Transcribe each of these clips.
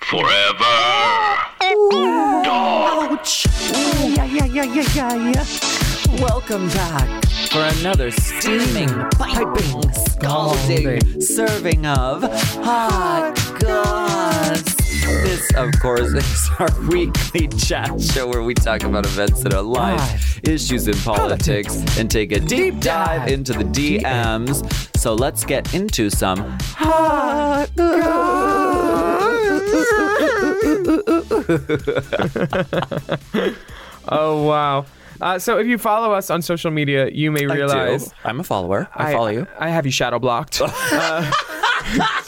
Forever. Dog. Yeah, yeah, yeah, yeah, yeah, yeah. Welcome back for another steaming, piping, scalding serving of hot goss. This, of course, is our weekly chat show where we talk about events in our life, Life. issues in politics, and take a deep dive into the DMs. So let's get into some hot Oh wow. Uh, so if you follow us on social media, you may realize I am a follower. I, follow you. I have you shadow blocked. Uh,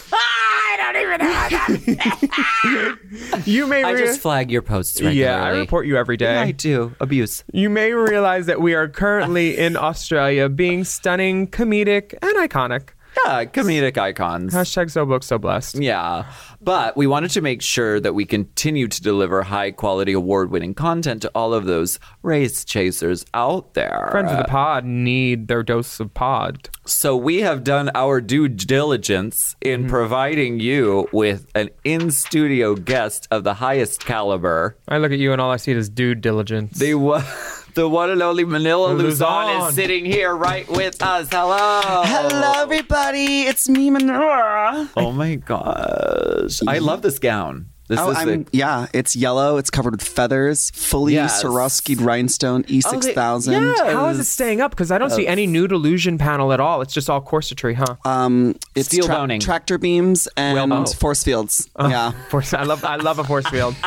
you may. I just flag your posts regularly. yeah, I report you every day. I do. Abuse. You may realize that we are currently in Australia, being stunning, comedic, and iconic. Yeah, comedic icons. Hashtag so booked, so blessed. Yeah. But we wanted to make sure that we continue to deliver high quality award winning content to all of those race chasers out there. Friends of the pod need their dose of pod. So we have done our due diligence in Mm-hmm. providing you with an in studio guest of the highest caliber. I look at you and all I see is due diligence. The one, the one and only Manila Luzon Luzon. is sitting here right with us. Hello. Hello, everybody. It's me, Manora. Oh my gosh. I love this gown. This Oh, is I'm, the, yeah, it's yellow. It's covered with feathers, fully Yes. Swarovski rhinestone E6000. yeah. How is it staying up? Because I don't see any nude illusion panel at all. It's just all corsetry, huh? Um, it's Steel boning. tractor beams and Whalebone. force fields. yeah. Force, I love I love a force field.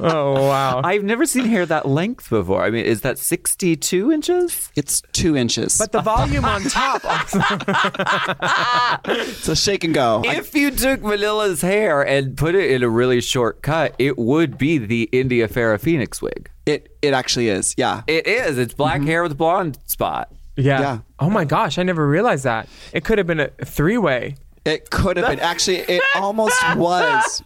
oh wow! I've never seen hair that length before. I mean, is that 62 inches? It's two inches. but the volume on top. it's a shake and go. I- If you took Manila's hair and put it in a really short cut, it would be the India Ferrah Phoenix wig. it it actually is. Yeah. It is. It's black mm-hmm. hair with a blonde spot. yeah. Yeah. Oh my gosh! I never realized that. It could have been a three way. It could have been. Actually, it almost was.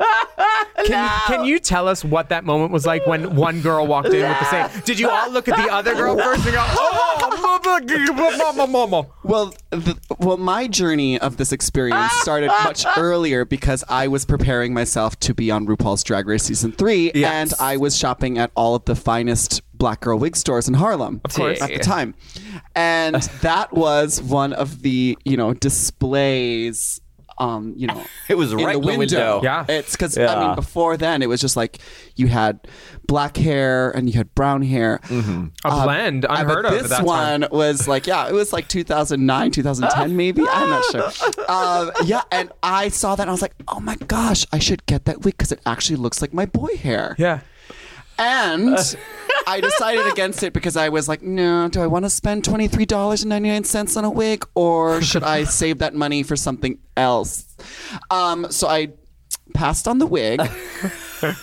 Can, you, can you tell us what that moment was like when one girl walked in with the same? Did you all look at the other girl first and go, "Oh, mama, mama"? Well, the, well, my journey of this experience started much earlier because I was preparing myself to be on RuPaul's Drag Race season three, Yes. and I was shopping at all of the finest black girl wig stores in Harlem, of course. at the time, and that was one of the you know displays. Um, you know, It was right in the window. window. Yeah. it's because I mean before then it was just like you had black hair and you had brown hair. A blend, Uh, unheard but of. This at that one time. was like, yeah, it was like 2009, 2010, maybe. I'm not sure. Um, yeah, and I saw that and I was like, oh my gosh, I should get that wig because it actually looks like my boy hair. Yeah. And I decided against it because I was like, no, do I want to spend $23.99 on a wig or should I save that money for something else? Um, so I passed on the wig. Um,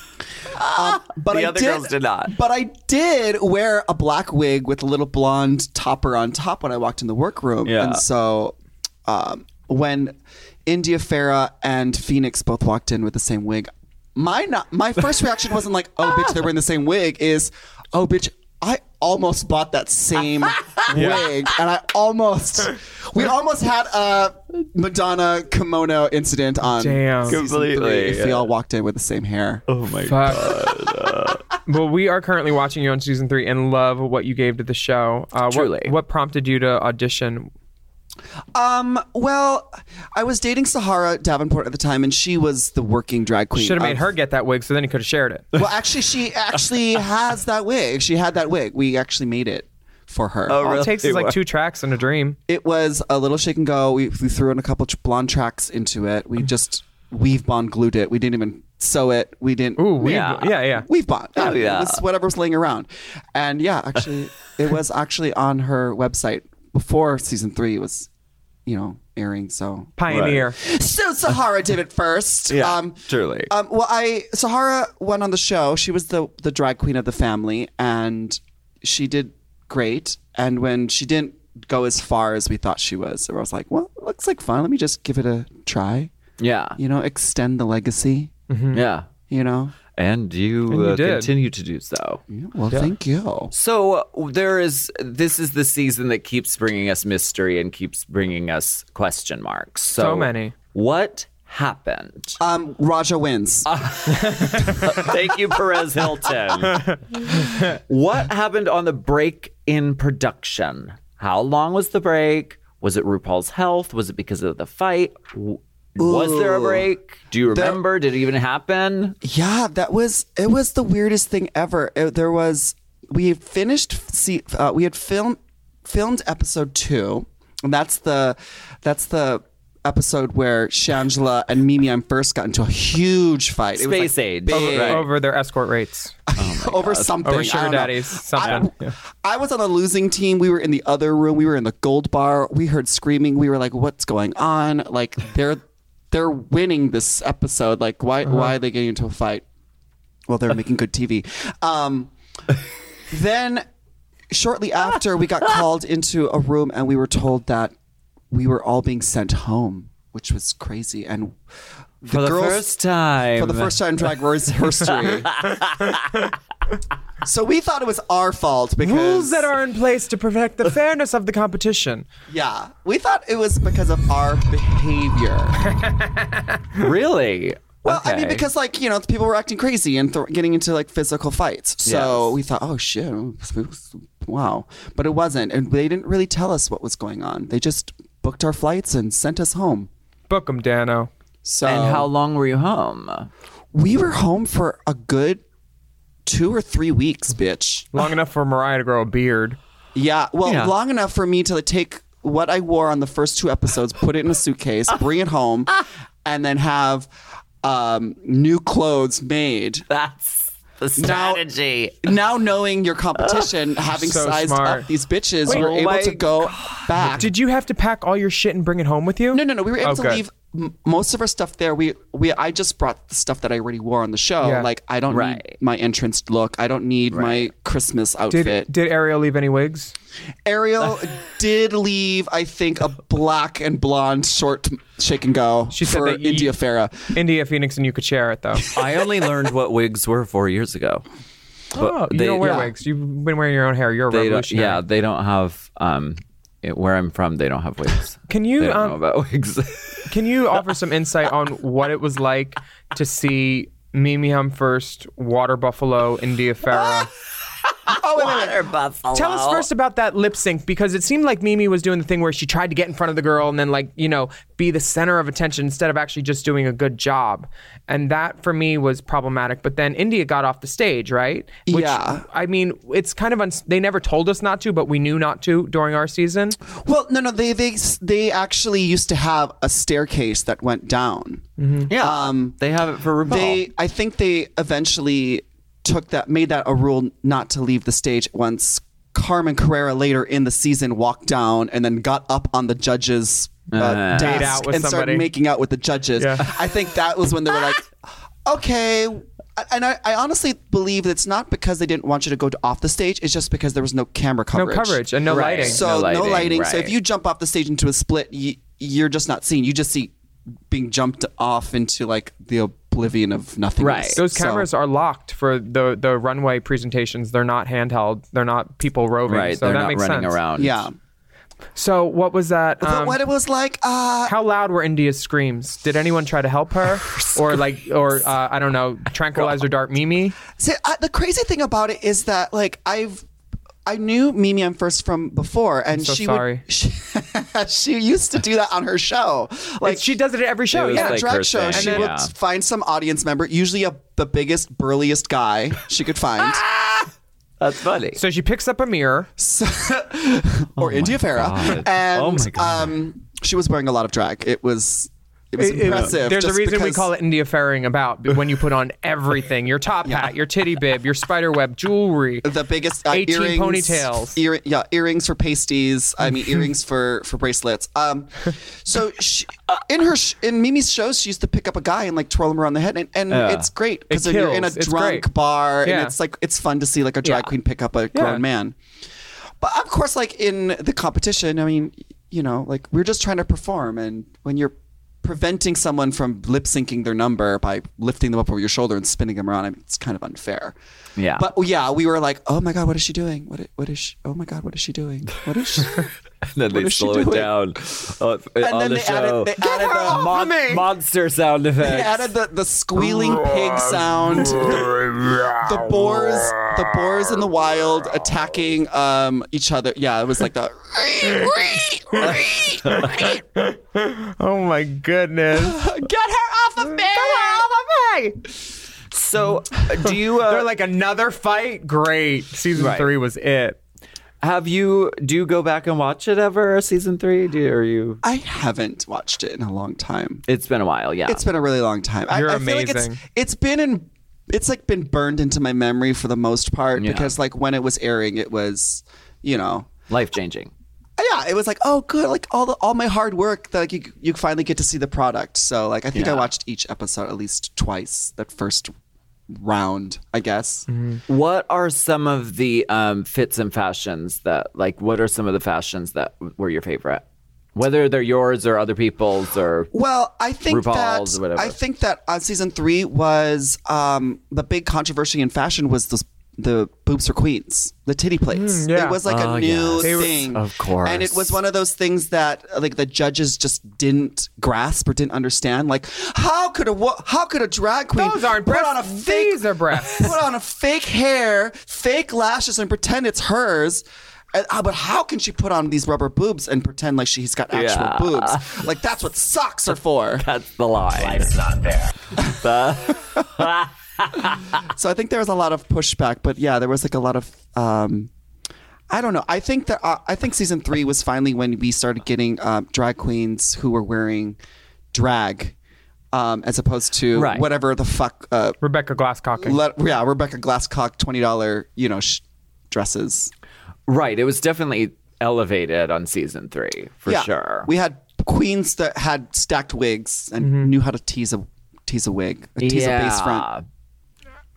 but The I other did, girls did not. But I did wear a black wig with a little blonde topper on top when I walked in the workroom. Yeah. And so um, when India Ferrah and Phoenix both walked in with the same wig, my not, my first reaction wasn't like, "Oh, bitch, they're wearing the same wig." Is, "Oh, bitch, I almost bought that same wig, and I almost, we almost had a Madonna kimono incident on Damn. season Completely, three if we yeah. all walked in with the same hair." Oh my Fuck. well, we are currently watching you on season three and love what you gave to the show. Uh, Truly. What, what prompted you to audition? Um, well, I was dating Sahara Davenport at the time, and she was the working drag queen. Should have made of- her get that wig, so then he could have shared it. Well, actually, she actually has that wig. She had that wig. We actually made it for her. Oh, All really? it takes is like two tracks and a dream. It was a little shake and go. We, we threw in a couple tr- blonde tracks into it. We just weave bond glued it. We didn't even sew it. We didn't. Ooh, we, Yeah. yeah, yeah. Weave bond. Oh, It yeah. was whatever was laying around. And yeah, actually, it was actually on her website before season three was, you know, airing. So Pioneer. so Sahara did it first. Yeah, um, truly. Um, well, I Sahara went on the show. She was the the drag queen of the family, and she did great. And when she didn't go as far as we thought she was, so I was like, "Well, it looks like fun. Let me just give it a try. Yeah. You know, extend the legacy. Yeah. You know. And you, And you uh, continue to do so. Yeah, well, thank you. So uh, there is. This is the season that keeps bringing us mystery and keeps bringing us question marks. So, So many. What happened? Um, Raja wins. Thank you, Perez Hilton. what happened on the break in production? How long was the break? Was it RuPaul's health? Was it because of the fight? W- Was there a break? Do you remember? Did it even happen? Yeah, that was it. Was the weirdest thing ever. It- there was we finished. See, uh, we had filmed filmed episode two, and that's the that's the episode where Shangela and Mimi Imfurst got into a huge fight. It was, Space age. big, Right. Over their escort rates. over something. Over I sugar daddies. Something. I, Yeah. I was on the losing team. We were in the other room. We were in the gold bar. We heard screaming. We were like, "What's going on?" Like they're they're winning this episode. Like why why are they getting into a fight? Well, they're making good TV. Um, then shortly after, we got called into a room and we were told that we were all being sent home, which was crazy. And the For the girls- first time. for the first time in drag race history. so we thought it was our fault because Rules that are in place to protect the fairness of the competition. yeah, we thought it was because of our behavior. Really? Well, I mean, because like you know, people were acting crazy and th- getting into like physical fights. So Yes. we thought, oh shit, wow, but it wasn't, and they didn't really tell us what was going on. They just booked our flights and sent us home. Book 'em, Dano. So And how long were you home? we were home for a good two or three weeks, bitch. Long enough for Mariah to grow a beard. Yeah, well, Yeah. long enough for me to take what I wore on the first two episodes, put it in a suitcase, bring it home, and then have um, new clothes made. That's the strategy. Now knowing your competition, having So sized smart. up these bitches, Wait, you're oh able my to go back. Did you have to pack all your shit and bring it home with you? no, no, no. We were able Oh, to good. leave m- most of our stuff there. We, we, I just brought the stuff that I already wore on the show. Yeah. Like I don't Right. need my entrance look. I don't need my Christmas outfit. Did did Ariel leave any wigs? Ariel did leave, I think, a black and blonde short shake and go She said for that you- India Ferrah. India Phoenix and you could share it though. I only learned what wigs were four years ago. oh, you they- don't wear yeah. wigs. You've been wearing your own hair. You're a They revolutionary. yeah, they don't have. Um, it, where I'm from, they don't have wigs. Can you, um, know about wigs. Can you offer some insight on what it was like to see Mimi Imfurst, Water Buffalo, India Ferrah? Oh, wait, wait, wait. buffalo. Tell us first about that lip sync because it seemed like Mimi was doing the thing where she tried to get in front of the girl and then like you know be the center of attention instead of actually just doing a good job, and that for me was problematic. But then India got off the stage, right? Which, Yeah. I mean, it's kind of uns- they never told us not to, but we knew not to during our season. Well, no, no. They they they actually used to have a staircase that went down. Yeah, Um, they have it for RuPaul. They, I think they eventually took that, made that a rule not to leave the stage once Carmen Carrera later in the season walked down and then got up on the judges. Uh, Uh. desk out with and somebody. started making out with the judges. Yeah. I think that was when they were like, okay. And I, I honestly believe that it's not because they didn't want you to go to off the stage. It's just because there was no camera coverage. No coverage. coverage and no Right. lighting. So No no lighting, lighting. So if you jump off the stage into a split, you, you're just not seen. You just see being jumped off into like the oblivion of nothingness. Right. Those So- cameras are locked for the the runway presentations. They're not handheld. They're not people roving. right, So they're that not makes running sense. around. Yeah. So what was that? Um, what it was like, uh, how loud were India's screams? Did anyone try to help her, or like, or uh, I don't know, tranquilizer dart Mimi? see, I, the crazy thing about it is that like I've I knew Mimi Imfurst from before, and so she sorry. would she, she used to do that on her show. Like Like she does it at every show. Yeah. yeah, like drag show. thing, She and would yeah. find some audience member, usually a, the biggest, burliest guy she could find, That's funny. so she picks up a mirror. or India Ferrah, and Oh my God. um, she was wearing a lot of drag. It was it was It- it- impressive. there's a reason we call it India Fairing about when you put on everything your top hat, your titty bib, your spider web jewelry. the biggest uh, 18 earrings, ponytails. ear- yeah, earrings for pasties. I mean, earrings for for bracelets. Um, so she, in her sh- in Mimi's shows, she used to pick up a guy and like twirl him around the head, and, and Yeah. it's great It because you're in a. It's drunk great. bar, Yeah. and it's like it's fun to see like a drag Yeah. queen pick up a grown man. But of course, like in the competition, I mean, you know, like we're just trying to perform, and when you're preventing someone from lip syncing their number by lifting them up over your shoulder and spinning them around, I mean, it's kind of unfair. Yeah. But oh, yeah, we were like, oh my god, what is she doing? What? What is she? Oh my god, what is she doing? What is she? And then What they is she slow it down uh, And on then the they show. added, they added the Mon- me. monster sound effects. they added the, the squealing pig sound. the boars, the boars in the wild attacking um each other. Yeah, it was like the. Oh my goodness. Get her off of me! Get her off of me! So, uh, do you uh, They're like another fight. Great. Season Right. three was it. Have you do you go back and watch it ever? Season three? Do you, are you? I haven't watched it in a long time. It's been a while. Yeah. It's been a really long time. I- You're I, feel like it's, amazing. it's been in. It's like been burned into my memory for the most part Yeah. because like when it was airing, it was, you know, life changing. Uh, yeah, it was like, oh, good, like all the all my hard work that like you you finally get to see the product. So like I think I watched each episode at least twice. That first round, I guess. Mm-hmm. What are some of the um, fits and fashions that, like, what are some of the fashions that were your favorite? Whether they're yours or other people's or Well, I think RuPaul's that or whatever. I think that on season three was um, the big controversy in fashion was the the boobs for queens, the titty plates. Mm, yeah. It was like a new yes. They were- thing, Of course. and it was one of those things that like the judges just didn't grasp or didn't understand. Like, how could a how could a drag queen Those aren't put breasts. on a fake These are breasts. put on a fake hair, fake lashes, and pretend it's hers? Uh, but how can she put on these rubber boobs and pretend like she's got actual Yeah. boobs? Like that's what socks are for. that's the lie. Life's not there. So I think there was a lot of pushback, but yeah, there was like a lot of. Um, I don't know. I think that uh, I think season three was finally when we started getting um, drag queens who were wearing drag, um, as opposed to Right. whatever the fuck. Uh, Rebecca Glasscock. let, yeah, Rebecca Glasscock twenty dollar you know sh- dresses. right. It was definitely elevated on season three for yeah, sure. We had queens that had stacked wigs and knew how to tease a tease a wig, or tease a base front.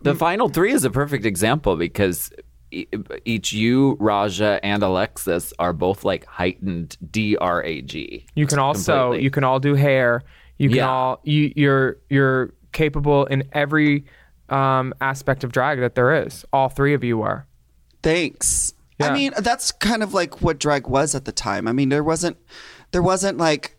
The final three is a perfect example because e- each you, Raja, and Alexis are both like heightened D R A G. You can also Completely. you can all do hair. You can Yeah. all you you're you're capable in every um, aspect of drag that there is. All three of you are. Thanks. I mean, that's kind of like what drag was at the time. I mean, there wasn't there wasn't like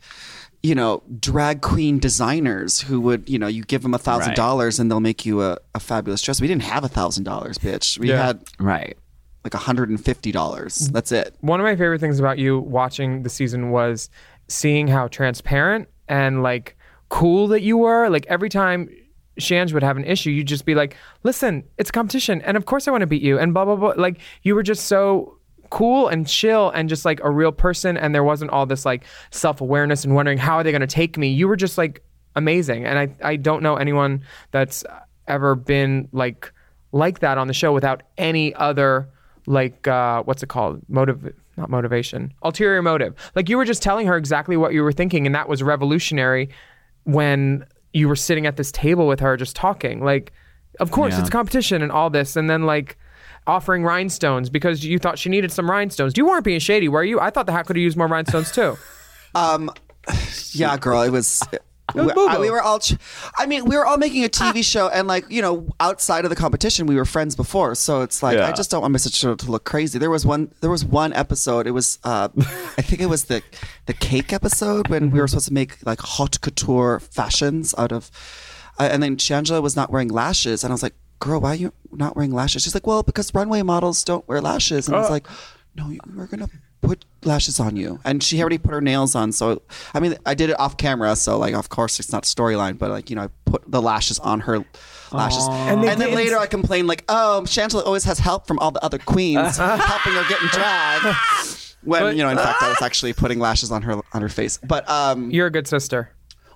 you know drag queen designers who would you know you give them a thousand dollars and they'll make you a, a fabulous dress. We didn't have a thousand dollars, bitch. We Yeah. had Right. like a hundred and fifty dollars. That's it. One of my favorite things about you watching the season was seeing how transparent and like cool that you were. Like every time Shanj would have an issue, you'd just be like, "Listen, it's a competition, and of course I want to beat you." And blah blah blah. Like you were just so cool and chill and just like a real person and there wasn't all this like self-awareness and wondering how are they going to take me? You were just like amazing and i i don't know anyone that's ever been like like that on the show without any other like uh what's it called? Motive not motivation ulterior motive. Like you were just telling her exactly what you were thinking and that was revolutionary when you were sitting at this table with her just talking. Like of course Yeah. it's competition and all this and then like offering rhinestones because you thought she needed some rhinestones you weren't being shady were you i thought the hat could have used more rhinestones too Yeah, girl, it was. we. I- we were all. Ch- I mean, we were all making a TV show, and like you know, outside of the competition, we were friends before. So it's like I just don't want my sister to look crazy. There was one. There was one episode. It was. Uh, I think it was the the cake episode when we were supposed to make like haute couture fashions out of. Uh, and then Shangela was not wearing lashes, and I was like. Girl, why are you not wearing lashes? She's like, well, because runway models don't wear lashes. And I was Oh. like, no, you- we're gonna put lashes on you. And she already put her nails on. So I mean, I did it off camera, so like, of course, it's not storyline, but like, you know, I put the lashes on her lashes. And And, then didn't- later, I complained like, oh, Chantal always has help from all the other queens helping her get in drag. When But- you know, in fact, I was actually putting lashes on her on her face. But um, You're a good sister.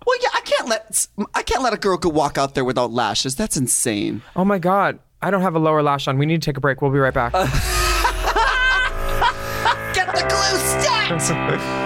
well, yeah, I can't let I can't let a girl go walk out there without lashes. That's insane. Oh my God. I don't have a lower lash on. We need to take a break. We'll be right back. Get the glue stick.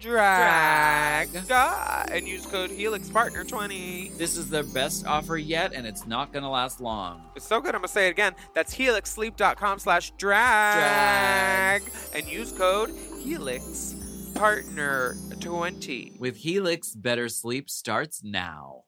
drag and use code HelixPartner20. This is their best offer yet, and it's not going to last long. It's so good, I'm gonna say it again. That's helixsleep.com slash drag and use code HelixPartner20. With Helix, better sleep starts now.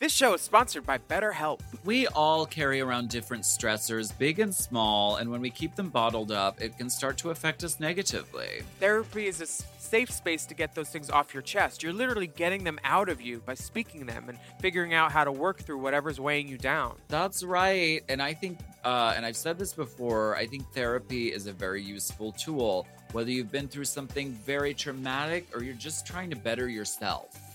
This show is sponsored by BetterHelp. We all carry around different stressors, big and small, and when we keep them bottled up, it can start to affect us negatively. Therapy is a s- safe space to get those things off your chest. You're literally getting them out of you by speaking them and figuring out how to work through whatever's weighing you down. That's right. And I think, uh, and I've said this before, I think therapy is a very useful tool, whether you've been through something very traumatic or you're just trying to better yourself.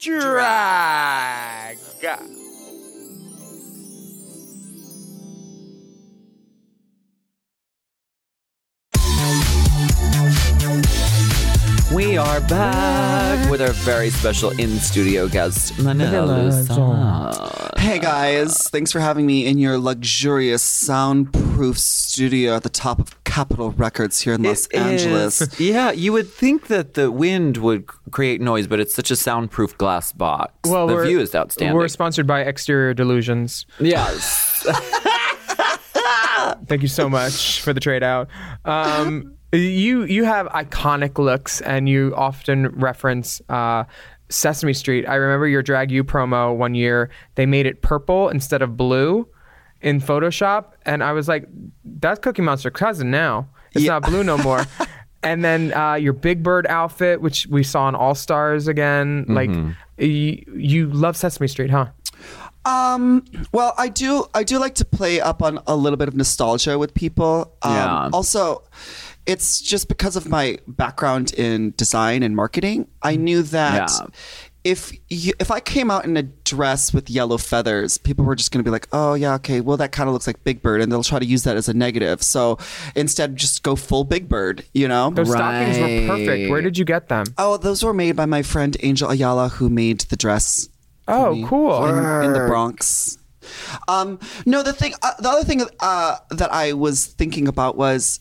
drag. We are back with our very special in studio guest, Manila Luzon. Hey guys, thanks for having me in your luxurious soundproof studio at the top of Capitol Records here in Los It is- Angeles. Yeah, you would think that the wind would create noise, but it's such a soundproof glass box. Well, the view is outstanding. We're sponsored by Exterior Delusions. yes. Thank you so much for the trade out. Um, you you have iconic looks, and you often reference uh, Sesame Street. I remember your Drag You promo one year. They made it purple instead of blue in Photoshop, and I was like, "That's Cookie Monster cousin now. It's not blue no more." and then uh, your Big Bird outfit, which we saw in All Stars again. Like, you, you love Sesame Street, huh? Um, well, I do. I do like to play up on a little bit of nostalgia with people. Um, Yeah. Also, it's just because of my background in design and marketing. I knew that. Yeah. If you, if I came out in a dress with yellow feathers, people were just going to be like, "Oh yeah, okay, well that kind of looks like Big Bird," and they'll try to use that as a negative. So instead, just go full Big Bird. You know? Those stockings were perfect. Where did you get them? Oh, those were made by my friend Angel Ayala, who made the dress. Oh, cool. In, in the Bronx. Um, no, the thing, uh, the other thing uh, that I was thinking about was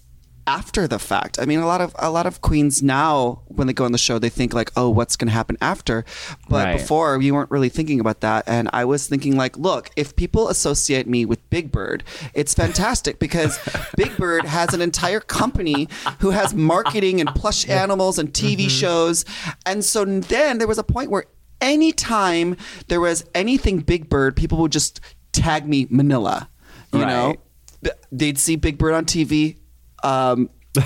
after the fact. I mean, a lot of a lot of queens now, when they go on the show, they think like, "Oh, what's going to happen after?" But Right. before, we weren't really thinking about that. And I was thinking like, "Look, if people associate me with Big Bird, it's fantastic because Big Bird has an entire company who has marketing and plush animals and TV mm-hmm. shows." And so then there was a point where anytime there was anything Big Bird, people would just tag me Manila. You know, Right. Th- they'd see Big Bird on TV. Um,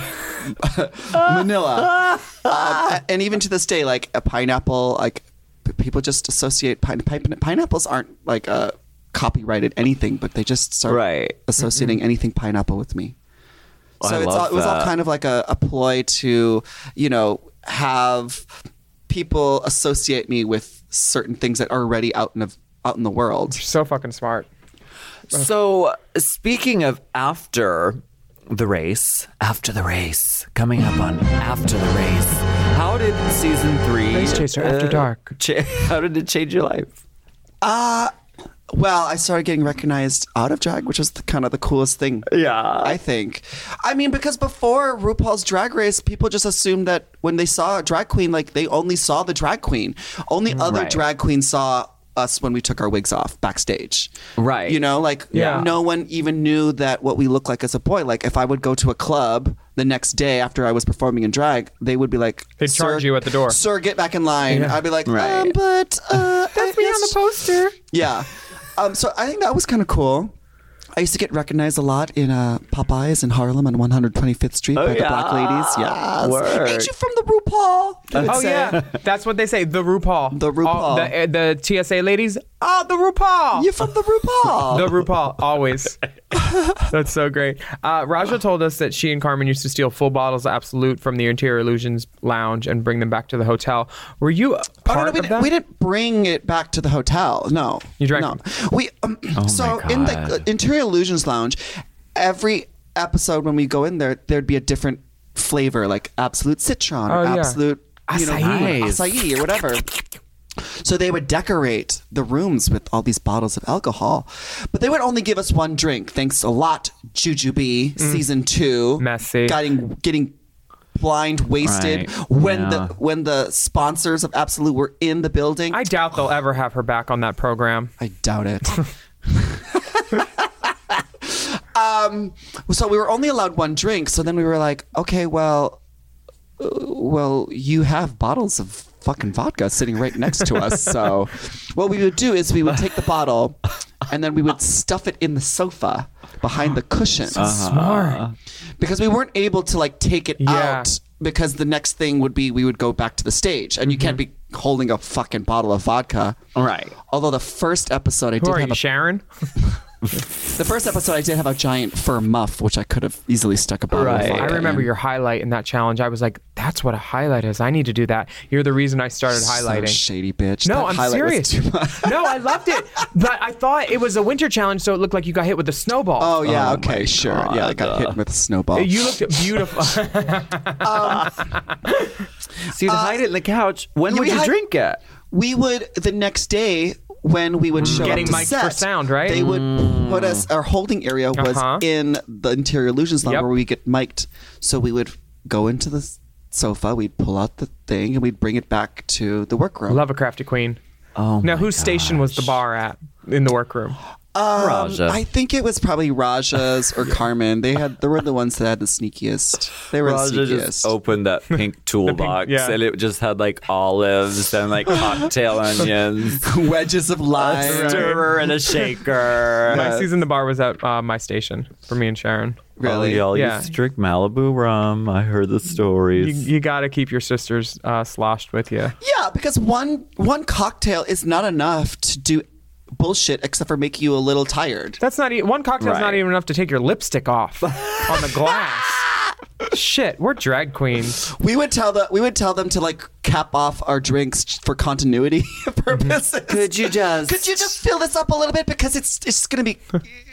Manila, um, and even to this day, like a pineapple, like people just associate pine, pine, pineapples aren't like uh, copyrighted anything, but they just start Right. associating anything pineapple with me. So I it's love all, it was all kind of like a, a ploy to, you know, have people associate me with certain things that are already out in the out in the world. So fucking smart. So, speaking of after the race, after the race, coming up on after the race, how did season three? uh, Race Chaser After Dark. Cha- how did it change your life? Uh well, I started getting recognized out of drag, which was the, kind of the coolest thing. Yeah. I think. I mean, because before RuPaul's Drag Race, people just assumed that when they saw a drag queen, like they only saw the drag queen. Only other Right. drag queens saw us when we took our wigs off backstage. Right. You know, like Yeah. no one even knew that what we look like as a boy. Like if I would go to a club the next day after I was performing in drag, they would be like, They'd charge you at the door." Sir, get back in line. Yeah. I'd be like, Right. um, but uh, That's me on the poster. yeah. Um, so I think that was kind of cool. I used to get recognized a lot in uh, Popeyes in Harlem on 125th Street Oh, by the black ladies. Yes. Word. Ain't you from the RuPaul? Oh say. yeah, that's what they say. The RuPaul. The RuPaul. All- the, uh, the TSA ladies. Oh, the RuPaul. You're from the RuPaul. the RuPaul, always. That's so great. Uh, Raja told us that she and Carmen used to steal full bottles of Absolut from the Interior Illusions lounge and bring them back to the hotel. Were you a Oh, no, no, we, of didn't, that? we didn't bring it back to the hotel. No, You drank No, we. Um, so in the uh, Interior Illusions Lounge, every episode when we go in there, there'd be a different flavor, like Absolut Citron or Oh, yeah. Absolut, you know, Acai. Acai or whatever. So they would decorate the rooms with all these bottles of alcohol, but they would only give us one drink. Thanks a lot, Jujubee season two. Mm. Messy. Getting getting blind wasted Right. when Yeah. the when the sponsors of Absolut were in the building. I doubt they'll ever have her back on that program. I doubt it. um, so we were only allowed one drink. So then we were like, okay, well, uh, well, you have bottles of fucking vodka sitting right next to us. So what we would do is we would take the bottle and then we would stuff it in the sofa behind the cushion Smart. Uh-huh. because we weren't able to like take it Yeah. out because the next thing would be we would go back to the stage and you can't be holding a fucking bottle of vodka. Right. Although the first episode I Who did are have you, a Sharon? the first episode I did have a giant fur muff which I could have easily stuck a bottle Right. of I remember in. your highlight in that challenge. I was like, "That's what a highlight is. I need to do that." You're the reason I started So highlighting. shady bitch. No, That I'm highlight was serious. too much. no, I loved it, but I thought it was a winter challenge, so it looked like you got hit with a snowball. Oh yeah, Oh, okay, my sure. Yeah, I got hit with a snowball. You looked beautiful. So you'd uh, hide it in the couch. When yeah, would you had- drink it? we would the next day when we would show Getting up to mic'd set, for sound, right? They would put us. Our holding area was Uh-huh. in the interior illusions lounge Yep. where we get mic'd. So we would go into the s- sofa, we'd pull out the thing, and we'd bring it back to the workroom. Love a crafty queen. Oh Now, my whose station was the gosh. bar at in the workroom? Um, Raja. I think it was probably Raja's or Carmen. They had they were the ones that had the sneakiest. They were Raja the sneakiest. just opened that pink toolbox yeah. and it just had like olives and like cocktail onions, Wedges of lime, a stirrer and a shaker. My season, the bar was at uh, my station for me and Sharon. Really? Oh, y'all Yeah. used to drink Malibu rum. I heard the You, stories. you got to keep your sisters uh, sloshed with you. Yeah, because one one cocktail is not enough to do bullshit except for make you a little tired. That's not e- one cocktail's not even enough to take your lipstick off on the glass. Shit, we're drag queens. We would tell the we would tell them to like cap off our drinks for continuity purposes. Mm-hmm. Could you just? Could you just fill this up a little bit because it's it's gonna be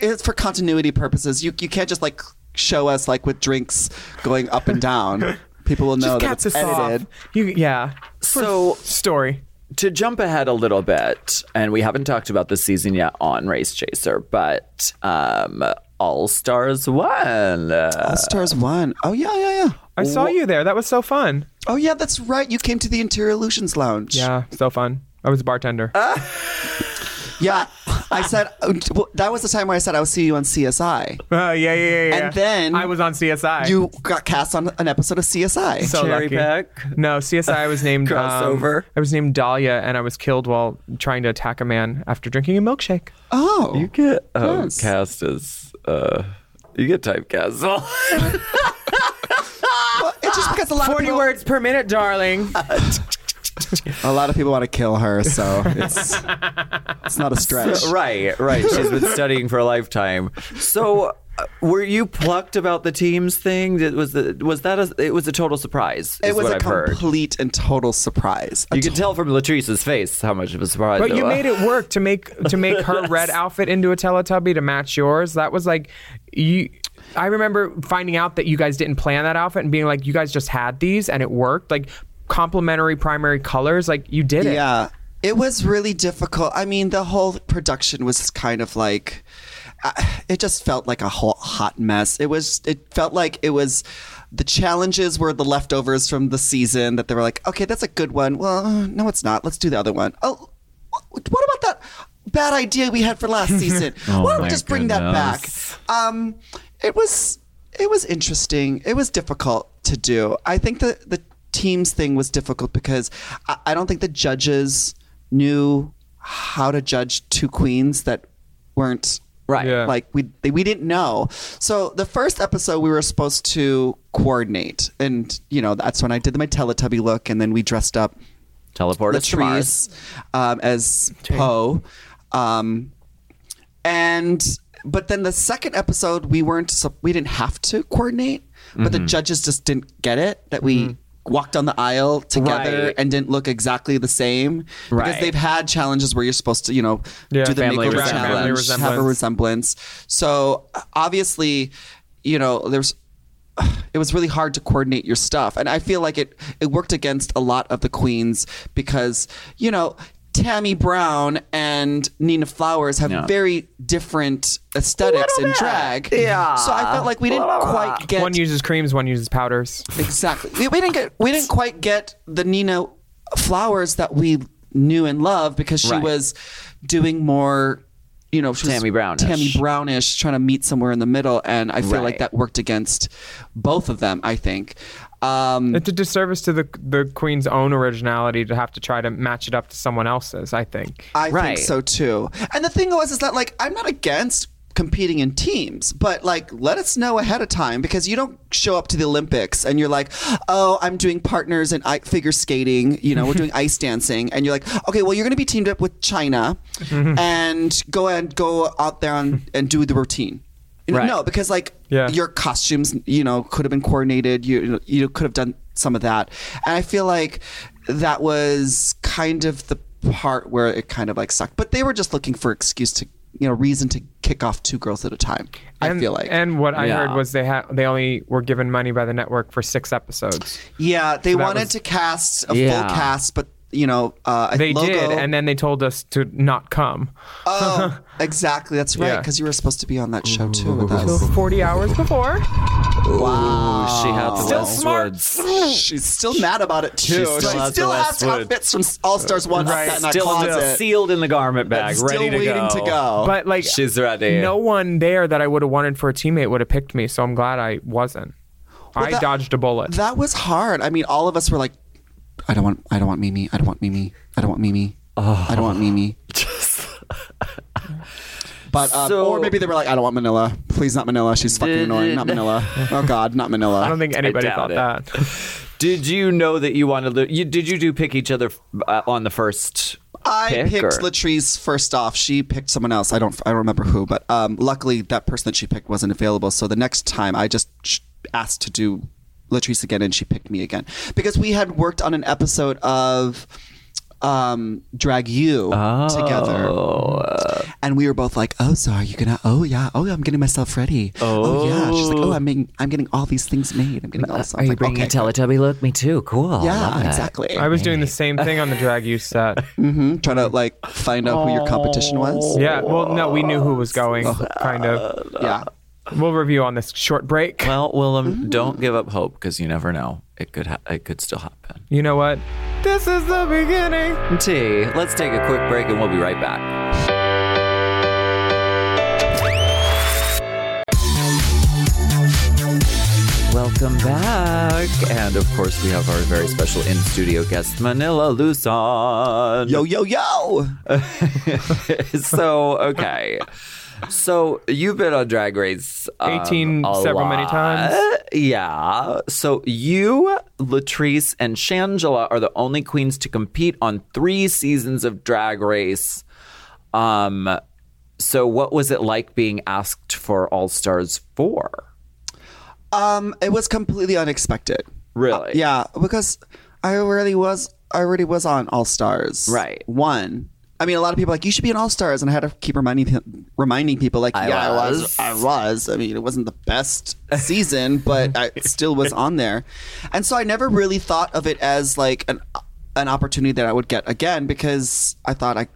it's for continuity purposes. You you can't just like show us like with drinks going up and down. People will know Just that it's this edited. off. You, yeah. So Story. To jump ahead a little bit, and we haven't talked about this season yet on Race Chaser, but um, All Stars won. Uh, All Stars one. Oh yeah, yeah, yeah. I saw you there. That was so fun. Oh yeah, that's right. You came to the Interior Illusions Lounge. Yeah, so fun. I was a bartender. Yeah. I said well, that was the time where I said I would see you on CSI. Oh, yeah, yeah, yeah, yeah. And then I was on CSI. You got cast on an episode of CSI. so Cherry lucky. Peck? No, CSI. I was named um, Crossover. I was named Dahlia, and I was killed while trying to attack a man after drinking a milkshake. oh, You get um, Yes. cast as uh, you get typecast. Well, it's just because a lot of Forty people, words per minute, darling. a lot of people want to kill her, so it's it's not a stretch. right, right. She's been studying for a lifetime. So, uh, were you plucked about the teams thing? Did- Was the, was that a, it was a total surprise? It is was what a I've heard. complete and total surprise. A You can tell from Latrice's face how much of a surprise. But you was. made it work to make to make her red outfit into a Teletubby to match yours. That was like you. I remember finding out that you guys didn't plan that outfit and being like, you guys just had these and it worked. Like complementary primary colors, like you did it. Yeah. It was really difficult. I mean, the whole production was kind of like uh, it just felt like a whole hot mess. It was it felt like it was the challenges were the leftovers from the season that they were like, "Okay, that's a good one." Well, uh, no it's not. Let's do the other one. Oh, wh- what about that bad idea we had for last season? Oh Why don't we just bring that back? Um it was it was interesting. It was difficult to do. I think the the teams thing was difficult because I, I don't think the judges knew how to judge two queens that weren't Right. Yeah. like we they, we didn't know. So the first episode we were supposed to coordinate, and you know that's when I did my Teletubby look, and then we dressed up teleport us to Mars. Latrice um, as Po. Um, and but then the second episode we weren't we didn't have to coordinate, but Mm-hmm. the judges just didn't get it that we walked down the aisle together Right. and didn't look exactly the same because Right. they've had challenges where you're supposed to you know Yeah. do the makeover resemblance. challenge, have a resemblance. resemblance. So obviously, you know, there's it was really hard to coordinate your stuff and i feel like it it worked against a lot of the queens because you know tammy brown and nina flowers have Yeah. very different aesthetics in drag Yeah. so i felt like we didn't quite get One uses creams, one uses powders. exactly we, we didn't get we didn't quite get the nina flowers that we knew and loved because she Right. was doing more you know she Tammy Brownish. tammy brownish trying to meet somewhere in the middle and i feel Right. like that worked against both of them i think um It's a disservice to the the queen's own originality to have to try to match it up to someone else's. I think. I Right. think so too. And the thing was, is that like I'm not against competing in teams, but like let us know ahead of time because you don't show up to the Olympics and you're like, oh, I'm doing partners in figure skating. You know, we're doing ice dancing, and you're like, okay, well, you're going to be teamed up with China, and go and go out there and, and do the routine. You know, Right. No, because like Yeah. your costumes, you know, could have been coordinated. You you could have done some of that, and I feel like that was kind of the part where it kind of like sucked. But they were just looking for excuse to you know reason to kick off two girls at a time. I and, feel like, And what I Yeah. heard was they had they only were given money by the network for six episodes. yeah, they that wanted was- to cast a Yeah. full cast, but you know, uh, They logo, did, and then they told us to not come. oh, exactly, that's right, Yeah. because you were supposed to be on that show too with us. So forty hours before. Wow. She had the Still smart. Westwoods. She's still mad about it too. She still has still has Westwood. outfits from All Stars One Right. up in that Still closet. sealed in the garment bag, Still ready to waiting go. to go. But like, She's ready. no one there that I would have wanted for a teammate would have picked me. So I'm glad I wasn't. I that- dodged a bullet. That was hard. I mean, all of us were like, I don't want, I don't want Mimi. I don't want Mimi. I don't want Mimi. I don't want Mimi. Just But um, So- or maybe they were like, I don't want Manila. Please, not Manila. She's fucking Did- annoying. Not Manila. Oh God, not Manila. I don't think anybody doubt thought it. that. Did you know that you wanted to? You, did you do pick each other uh, on the first? I pick, picked or- Latrice first off. She picked someone else. I don't. I don't remember who. But um, luckily, that person that she picked wasn't available. So the next time, I just sh- asked to do Latrice again, and she picked me again because we had worked on an episode of um, Drag You together. Oh, uh, and And we were both like, "Oh, so are you gonna? Oh yeah, oh yeah, I'm getting myself ready. Oh, yeah." She's like, "Oh, I'm making, I'm getting all these things made. I'm getting all this." Are you bringing okay. a Teletubby look? Me too. Cool. Yeah, exactly. I was doing the same thing on the drag you set. hmm Trying to like find out who your competition was. Yeah. Well, no, we knew who was going, kind of. Yeah. We'll review on this short break. Well, Willam, don't give up hope because you never know. It could ha- it could still happen. You know what? This is the beginning. T, let's take a quick break and we'll be right back. Welcome back. And of course, we have our very special in studio guest, Manila Luzon. Yo yo yo. so, okay. So, you've been on Drag Race um, 18 a several many times. Yeah. So, you, Latrice, and Shangela are the only queens to compete on three seasons of Drag Race. Um, so, what was it like being asked for All Stars 4? Um, it was completely unexpected. Really? Uh, yeah, because I already was I already was on All Stars. Right. One. I mean, a lot of people are like you should be on All Stars, and I had to keep reminding reminding people like, I yeah, I was. was, I was. I mean, it wasn't the best season, but I still was on there, and so I never really thought of it as like an an opportunity that I would get again because I thought I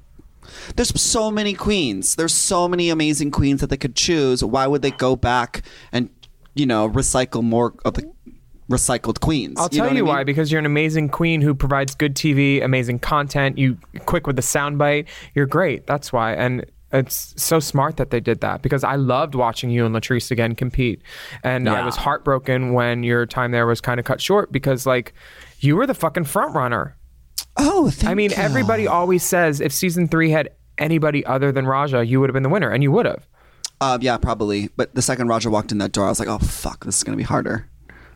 there's so many queens. There's so many amazing queens that they could choose. Why would they go back and you know recycle more of the recycled queens? I'll know tell what I you mean? why. Because you're an amazing queen who provides good TV, amazing content. You quick with the soundbite. You're great. That's why. And it's so smart that they did that because I loved watching you and Latrice again compete, and I was heartbroken when your time there was kind of cut short because like you were the fucking front runner. Oh, thank I mean, you. everybody always says if season three had anybody other than Raja, you would have been the winner, and you would have. Um, yeah, probably. But the second Raja walked in that door, I was like, oh fuck, this is gonna be harder.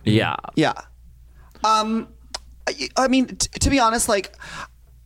Yeah. Yeah. Um, I, I mean, t- to be honest, like.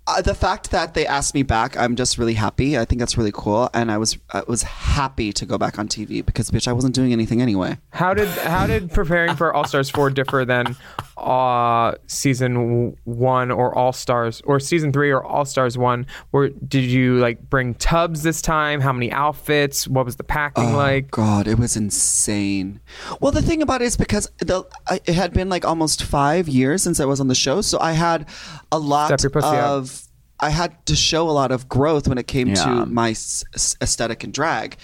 Uh, the fact that they asked me back, I'm just really happy. I think that's really cool, and I was I was happy to go back on TV because, bitch, I wasn't doing anything anyway. How did how did preparing for All Stars four differ than uh, season one or All Stars or season three or All Stars one? Where did you like bring tubs this time? How many outfits? What was the packing like? God, it was insane. Well, the thing about it is because the it had been like almost five years since I was on the show, so I had a lot of. out. Of. I had to show a lot of growth when it came Yeah. to my s- s- aesthetic and drag,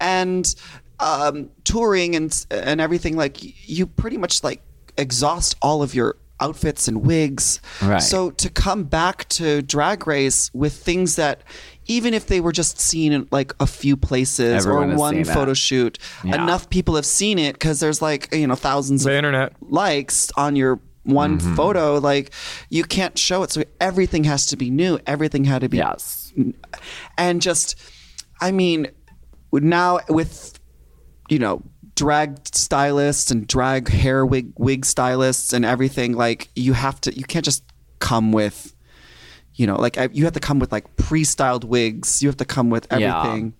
and um, touring and and everything. Like you pretty much like exhaust all of your outfits and wigs. Right. So to come back to Drag Race with things that. Even if they were just seen in like a few places Everyone or one seen it. photo shoot, Yeah. enough people have seen it because there's like you know thousands The of internet. likes on your one Mm-hmm. photo like you can't show it so everything has to be new everything had to be Yes. and just i mean now with you know drag stylists and drag hair wig wig stylists and everything like you have to you can't just come with you know like I- you have to come with like pre-styled wigs you have to come with Yeah. everything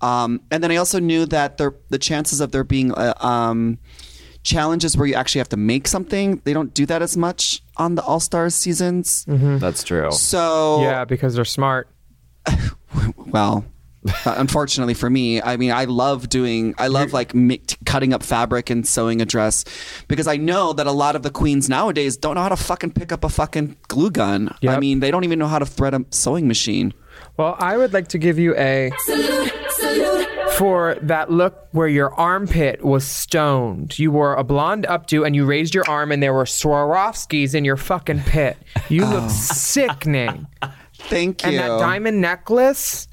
um, and then i also knew that there the chances of there being uh, um, challenges where you actually have to make something they don't do that as much on the all-stars seasons. Mm-hmm. That's true. so Yeah, because they're smart. well unfortunately for me i mean i love doing i love like mi- cutting up fabric and sewing a dress because i know that a lot of the queens nowadays don't know how to fucking pick up a fucking glue gun. I mean they don't even know how to thread a sewing machine. Well, I would like to give you a for that look where your armpit was stoned. You wore a blonde updo and you raised your arm and there were Swarovskis in your fucking pit. You look sickening. thank you And that diamond necklace.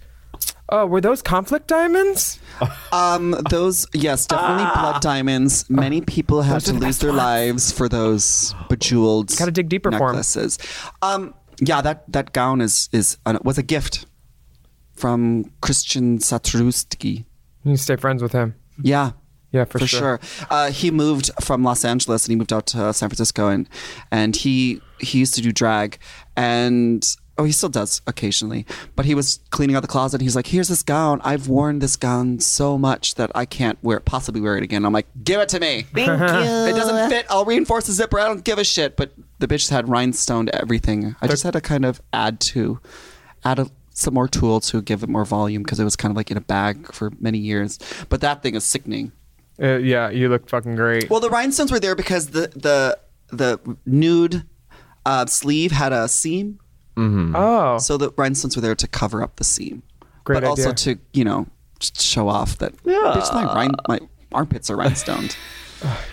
Oh, were those conflict diamonds? um those yes definitely blood diamonds many people have Those to the lose their ones. lives for those bejeweled Gotta dig deeper for 'em. necklaces um yeah that that gown is is uh, was a gift from christian satruski You stay friends with him. Yeah. Yeah, for for sure. sure. Uh, he moved from Los Angeles and he moved out to uh, San Francisco and and he he used to do drag and oh he still does occasionally but he was cleaning out the closet. And he's like here's this gown. I've worn this gown so much that I can't wear it, possibly wear it again. I'm like give it to me. Thank you. It doesn't fit. I'll reinforce the zipper. I don't give a shit. But the bitch had rhinestone to everything. I just had to kind of add to add a some more tool to give it more volume because it was kind of like in a bag for many years. But that thing is sickening. Uh, yeah, you look fucking great. Well, the rhinestones were there because the the the nude uh, sleeve had a seam, oh, so the rhinestones were there to cover up the seam, Great but also to you know just show off that bitch, my rhine, my armpits are rhinestoned.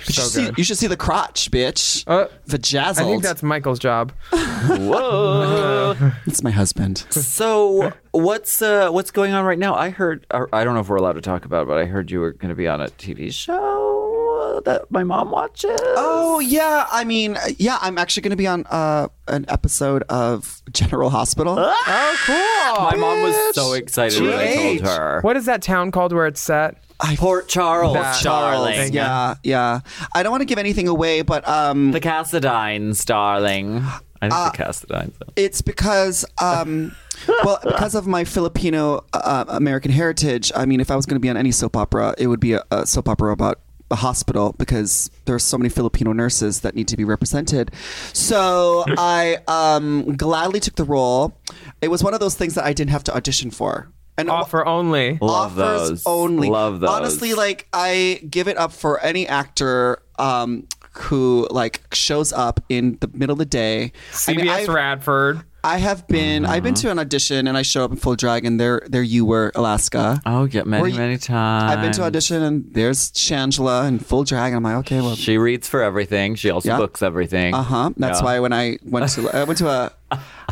You, should see, you should see the crotch, bitch. Uh, Vajazzled. I think that's Michael's job. Whoa. It's my husband. so what's uh, what's going on right now? I heard. or I don't know if we're allowed to talk about, it, but I heard you were going to be on a TV show that my mom watches. Oh yeah, I mean, uh, yeah, I'm actually going to be on uh, an episode of General Hospital. Oh, cool. my mom was so excited when I told her. What is that town called where it's set? I, Port Charles, That- darling. Thank you. Yeah, yeah. I don't want to give anything away, but um, The Cassadines, darling. I think the Cassadines. though. it's because um, well, because of my Filipino uh, American heritage. I mean, if I was going to be on any soap opera, it would be a, a soap opera about a hospital because there's so many Filipino nurses that need to be represented. So I um, gladly took the role. It was one of those things that I didn't have to audition for. And Offer only. Love offers those. only. Love those. Honestly, like I give it up for any actor um, who like shows up in the middle of the day. CBS I've- Radford. I have been. I've been to an audition and I show up in full drag and there, there you were, Alaska. Oh, yeah, many, Were you- many times. I've been to audition and there's Shangela in full drag. And I'm like, okay, well, She reads for everything. She also Yeah. books everything. uh huh. That's Yeah. why when I went to, I went to a,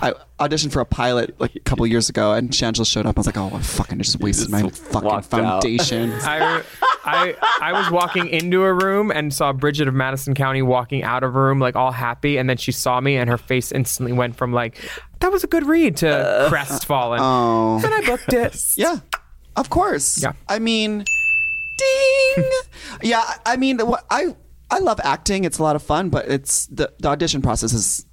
I auditioned for a pilot like a couple years ago and Shangela showed up. I was like, oh, I fucking just wasted my fucking foundation. I, I I was walking into a room and saw Bridget of Madison County walking out of a room like all happy, and then she saw me and her face instantly went from like that was a good read to uh, crestfallen. oh. And I booked it. Yeah, of course. Yeah. I mean, ding. yeah, I mean, I I love acting. It's a lot of fun, but it's the the audition process is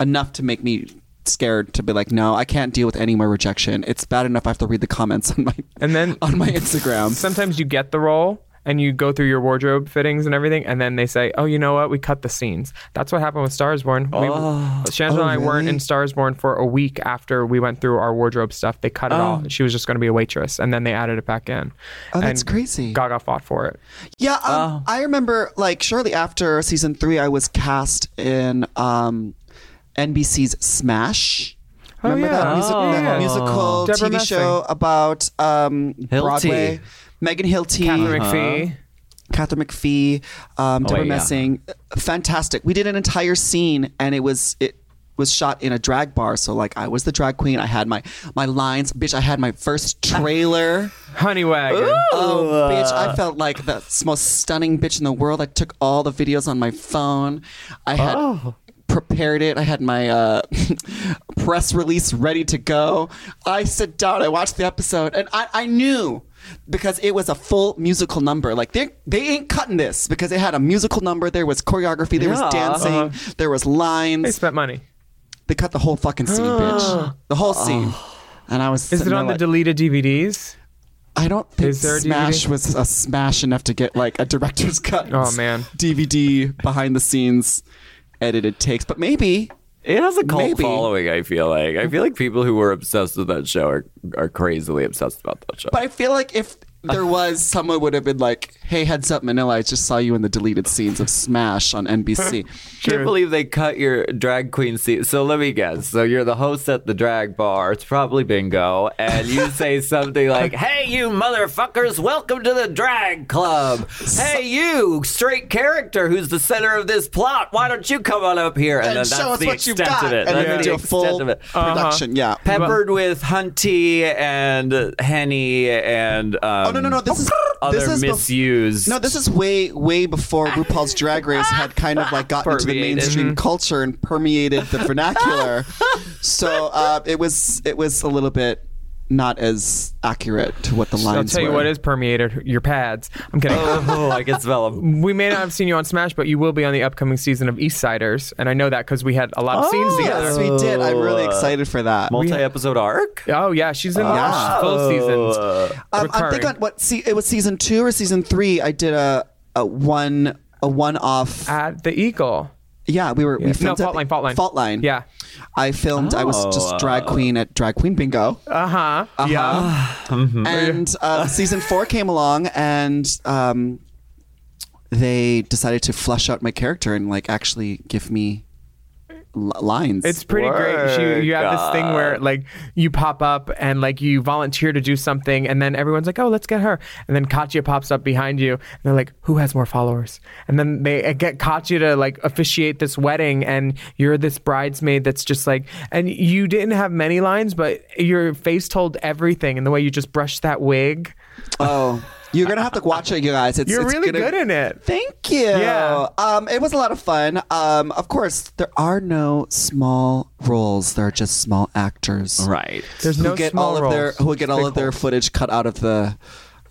enough to make me scared to be like, no, I can't deal with any more rejection. It's bad enough I have to read the comments on my And then on my Instagram. sometimes you get the role and you go through your wardrobe fittings and everything, and then they say, "Oh, you know what? We cut the scenes." That's what happened with Stars Born. We, Shangela and I weren't in Stars Born for a week after we went through our wardrobe stuff. They cut it all. She was just going to be a waitress, and then they added it back in. Oh, that's And crazy. Gaga fought for it. Yeah, um, I remember like shortly after season three, I was cast in um, NBC's Smash. Remember Oh, yeah. that, music, Oh, that yeah. musical Debra TV Messing. show about um, Broadway? Megan Hilty, Katharine McPhee. Katharine McPhee, um, Debra yeah. Messing. Fantastic. We did an entire scene, and it was it was shot in a drag bar. So like, I was the drag queen. I had my my lines, bitch. I had my first trailer. Honey wagon. Oh, bitch! I felt like the most stunning bitch in the world. I took all the videos on my phone. I had prepared it. I had my uh, press release ready to go. I sit down. I watched the episode, and I, I knew because it was a full musical number. Like they they ain't cutting this because it had a musical number. There was choreography. There Yeah. was dancing. There was lines. They spent money. They cut the whole fucking scene, bitch. The whole scene. And I was. Is it on the like- deleted DVDs? I don't think Is there a Smash DVD? was a smash enough to get like a director's cut. Oh, man. DVD behind the scenes edited takes, but maybe It has a cult Maybe. following. I feel like. I feel like people who were obsessed with that show are, are crazily obsessed about that show. But I feel like if there was someone would have been like, "Hey, heads up, Manila! I just saw you in the deleted scenes of Smash on NBC." can't believe they cut your drag queen seat. So let me guess. So you're the host at the drag bar. It's probably bingo, and you say something like, "Hey, you motherfuckers! Welcome to the drag club. Hey, you straight character who's the center of this plot. Why don't you come on up here?" And, and then show that's us the what you've extent got, of it. and That's then the do a full of it. production. Yeah. Peppered with Hunty and Henny and um, Oh no no no! No. This is other this is bef- misused. no, this is way way before RuPaul's Drag Race had kind of like gotten into the Permeated. mainstream culture and permeated the vernacular. so uh, it was it was a little bit not as accurate to what the lines. I'll lines tell you were. what is permeated your pads. I'm kidding. oh, I can smell them. we may not have seen you on Smash, but you will be on the upcoming season of EastSiders, and I know that because we had a lot of scenes together. Yes, we did. I'm really excited for that. Multi-episode arc. Oh yeah, she's in Yeah. full seasons. Um, I recurring. think on what see it was season two or season three. I did a a one a one off. At the Eagle. yeah, we were we No, filmed at Fault Line, Fault Line. Fault line. Yeah. I filmed. I was just drag Oh. queen at Drag Queen Bingo. Uh huh. Yeah. and uh, season four came along and um, they decided to flesh out my character and like actually give me l- lines It's pretty great. You, you have this thing where like you pop up and like you volunteer to do something, and then everyone's like, "Oh, let's get her." And then Katya pops up behind you, and they're like, "Who has more followers?" And then they get Katya to like officiate this wedding, and you're this bridesmaid that's just like, and you didn't have many lines, but your face told everything, and the way you just brushed that wig, oh you're gonna have to watch it you guys it's, you're it's really gonna- good in it. Thank you. Yeah. Um, it was a lot of fun. Um, of course, there are no small roles. There are just small actors. Right. There's who no get small all of their roles. who get all of their footage cut out of the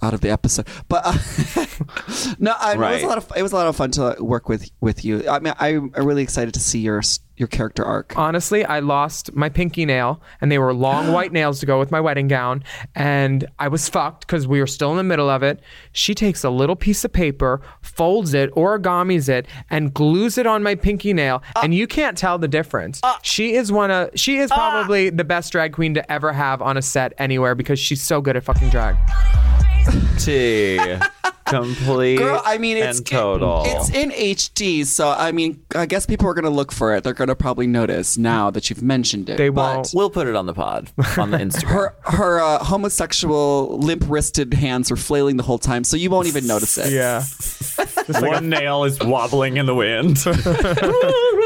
out of the episode. But uh, no, I, it was a lot of it was a lot of fun to work with with you. I mean, I, I'm really excited to see your your character arc. honestly, I lost my pinky nail, and they were long white nails to go with my wedding gown, and I was fucked because we were still in the middle of it. She takes a little piece of paper, folds it, origamis it, and glues it on my pinky nail, uh, and you can't tell the difference. Uh, she is one of she is uh, probably the best drag queen to ever have on a set anywhere because she's so good at fucking drag. T. Complete. Girl, I mean, it's and total. it's in HD, so I mean, I guess people are gonna look for it. They're gonna probably notice now that you've mentioned it. They but won't. we'll put it on the pod on the Instagram. Her her uh, homosexual limp wristed hands are flailing the whole time, so you won't even notice it. Yeah. One nail is wobbling in the wind.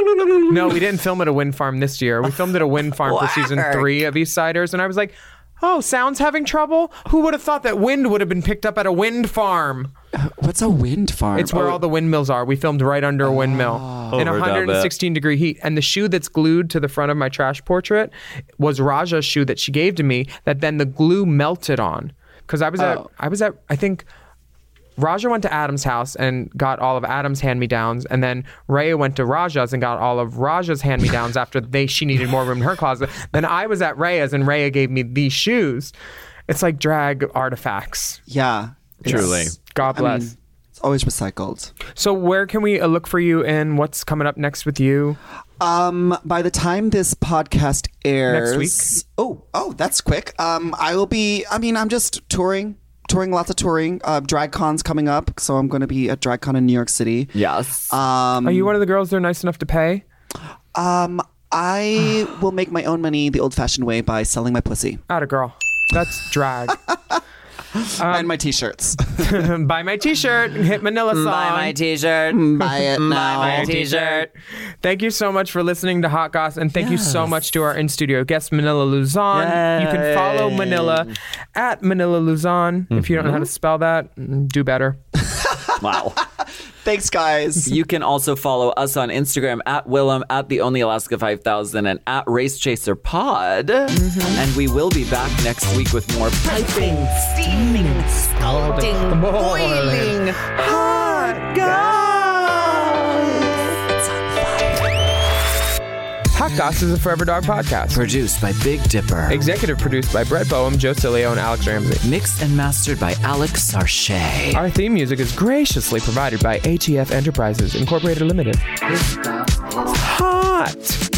No, we didn't film at a wind farm this year. We filmed at a wind farm for season three of EastSiders, and I was like, "Oh, sound's having trouble. Who would have thought that wind would have been picked up at a wind farm? What's a wind farm? It's where Oh, all the windmills are. We filmed right under a windmill oh. in Overdub it. 116 degree heat. And the shoe that's glued to the front of my trash portrait was Raja's shoe that she gave to me. That then the glue melted on because I was at Oh. I was at I think Raja went to Adam's house and got all of Adam's hand-me-downs, and then Raya went to Raja's and got all of Raja's hand-me-downs after they she needed more room in her closet. Then I was at Raya's and Raya gave me these shoes. It's like drag artifacts. yeah, Truly. It's- God I bless. mean, it's always recycled. So where can we uh, look for you and what's coming up next with you? Um, by the time this podcast airs, next week? Oh, oh, that's quick. Um, I will be. I mean, I'm just touring, touring, lots of touring. Uh, DragCon's coming up, so I'm going to be at drag con in New York City. yes. Um, Are you one of the girls they're nice enough to pay? um, I will make my own money the old-fashioned way by selling my pussy Not a girl. That's drag. and my t-shirts. Buy my t-shirt. Hit Manila song. Buy my t-shirt. Buy it now. my t-shirt. Thank you so much for listening to Hot Goss, and thank you so much to our in studio guest Manila Luzon. You can follow Manila at Manila Luzon. If you don't know how to Mm-hmm. spell that, mm, do better. Wow. Thanks, guys. You can also follow us on Instagram at Willam, at the Only Alaska 5000, and at Race Chaser Pod. Mm-hmm. And we will be back next week with more piping, steaming, mm. scalding, boiling, hot Hot Goss is a Forever Dog podcast. Produced by Big Dipper. Executive produced by Brett Boehm, Joe Cilio, and Alex Ramsey. Mixed and mastered by Alex Sarche. Our theme music is graciously provided by ATF Enterprises Incorporated Limited. Hot.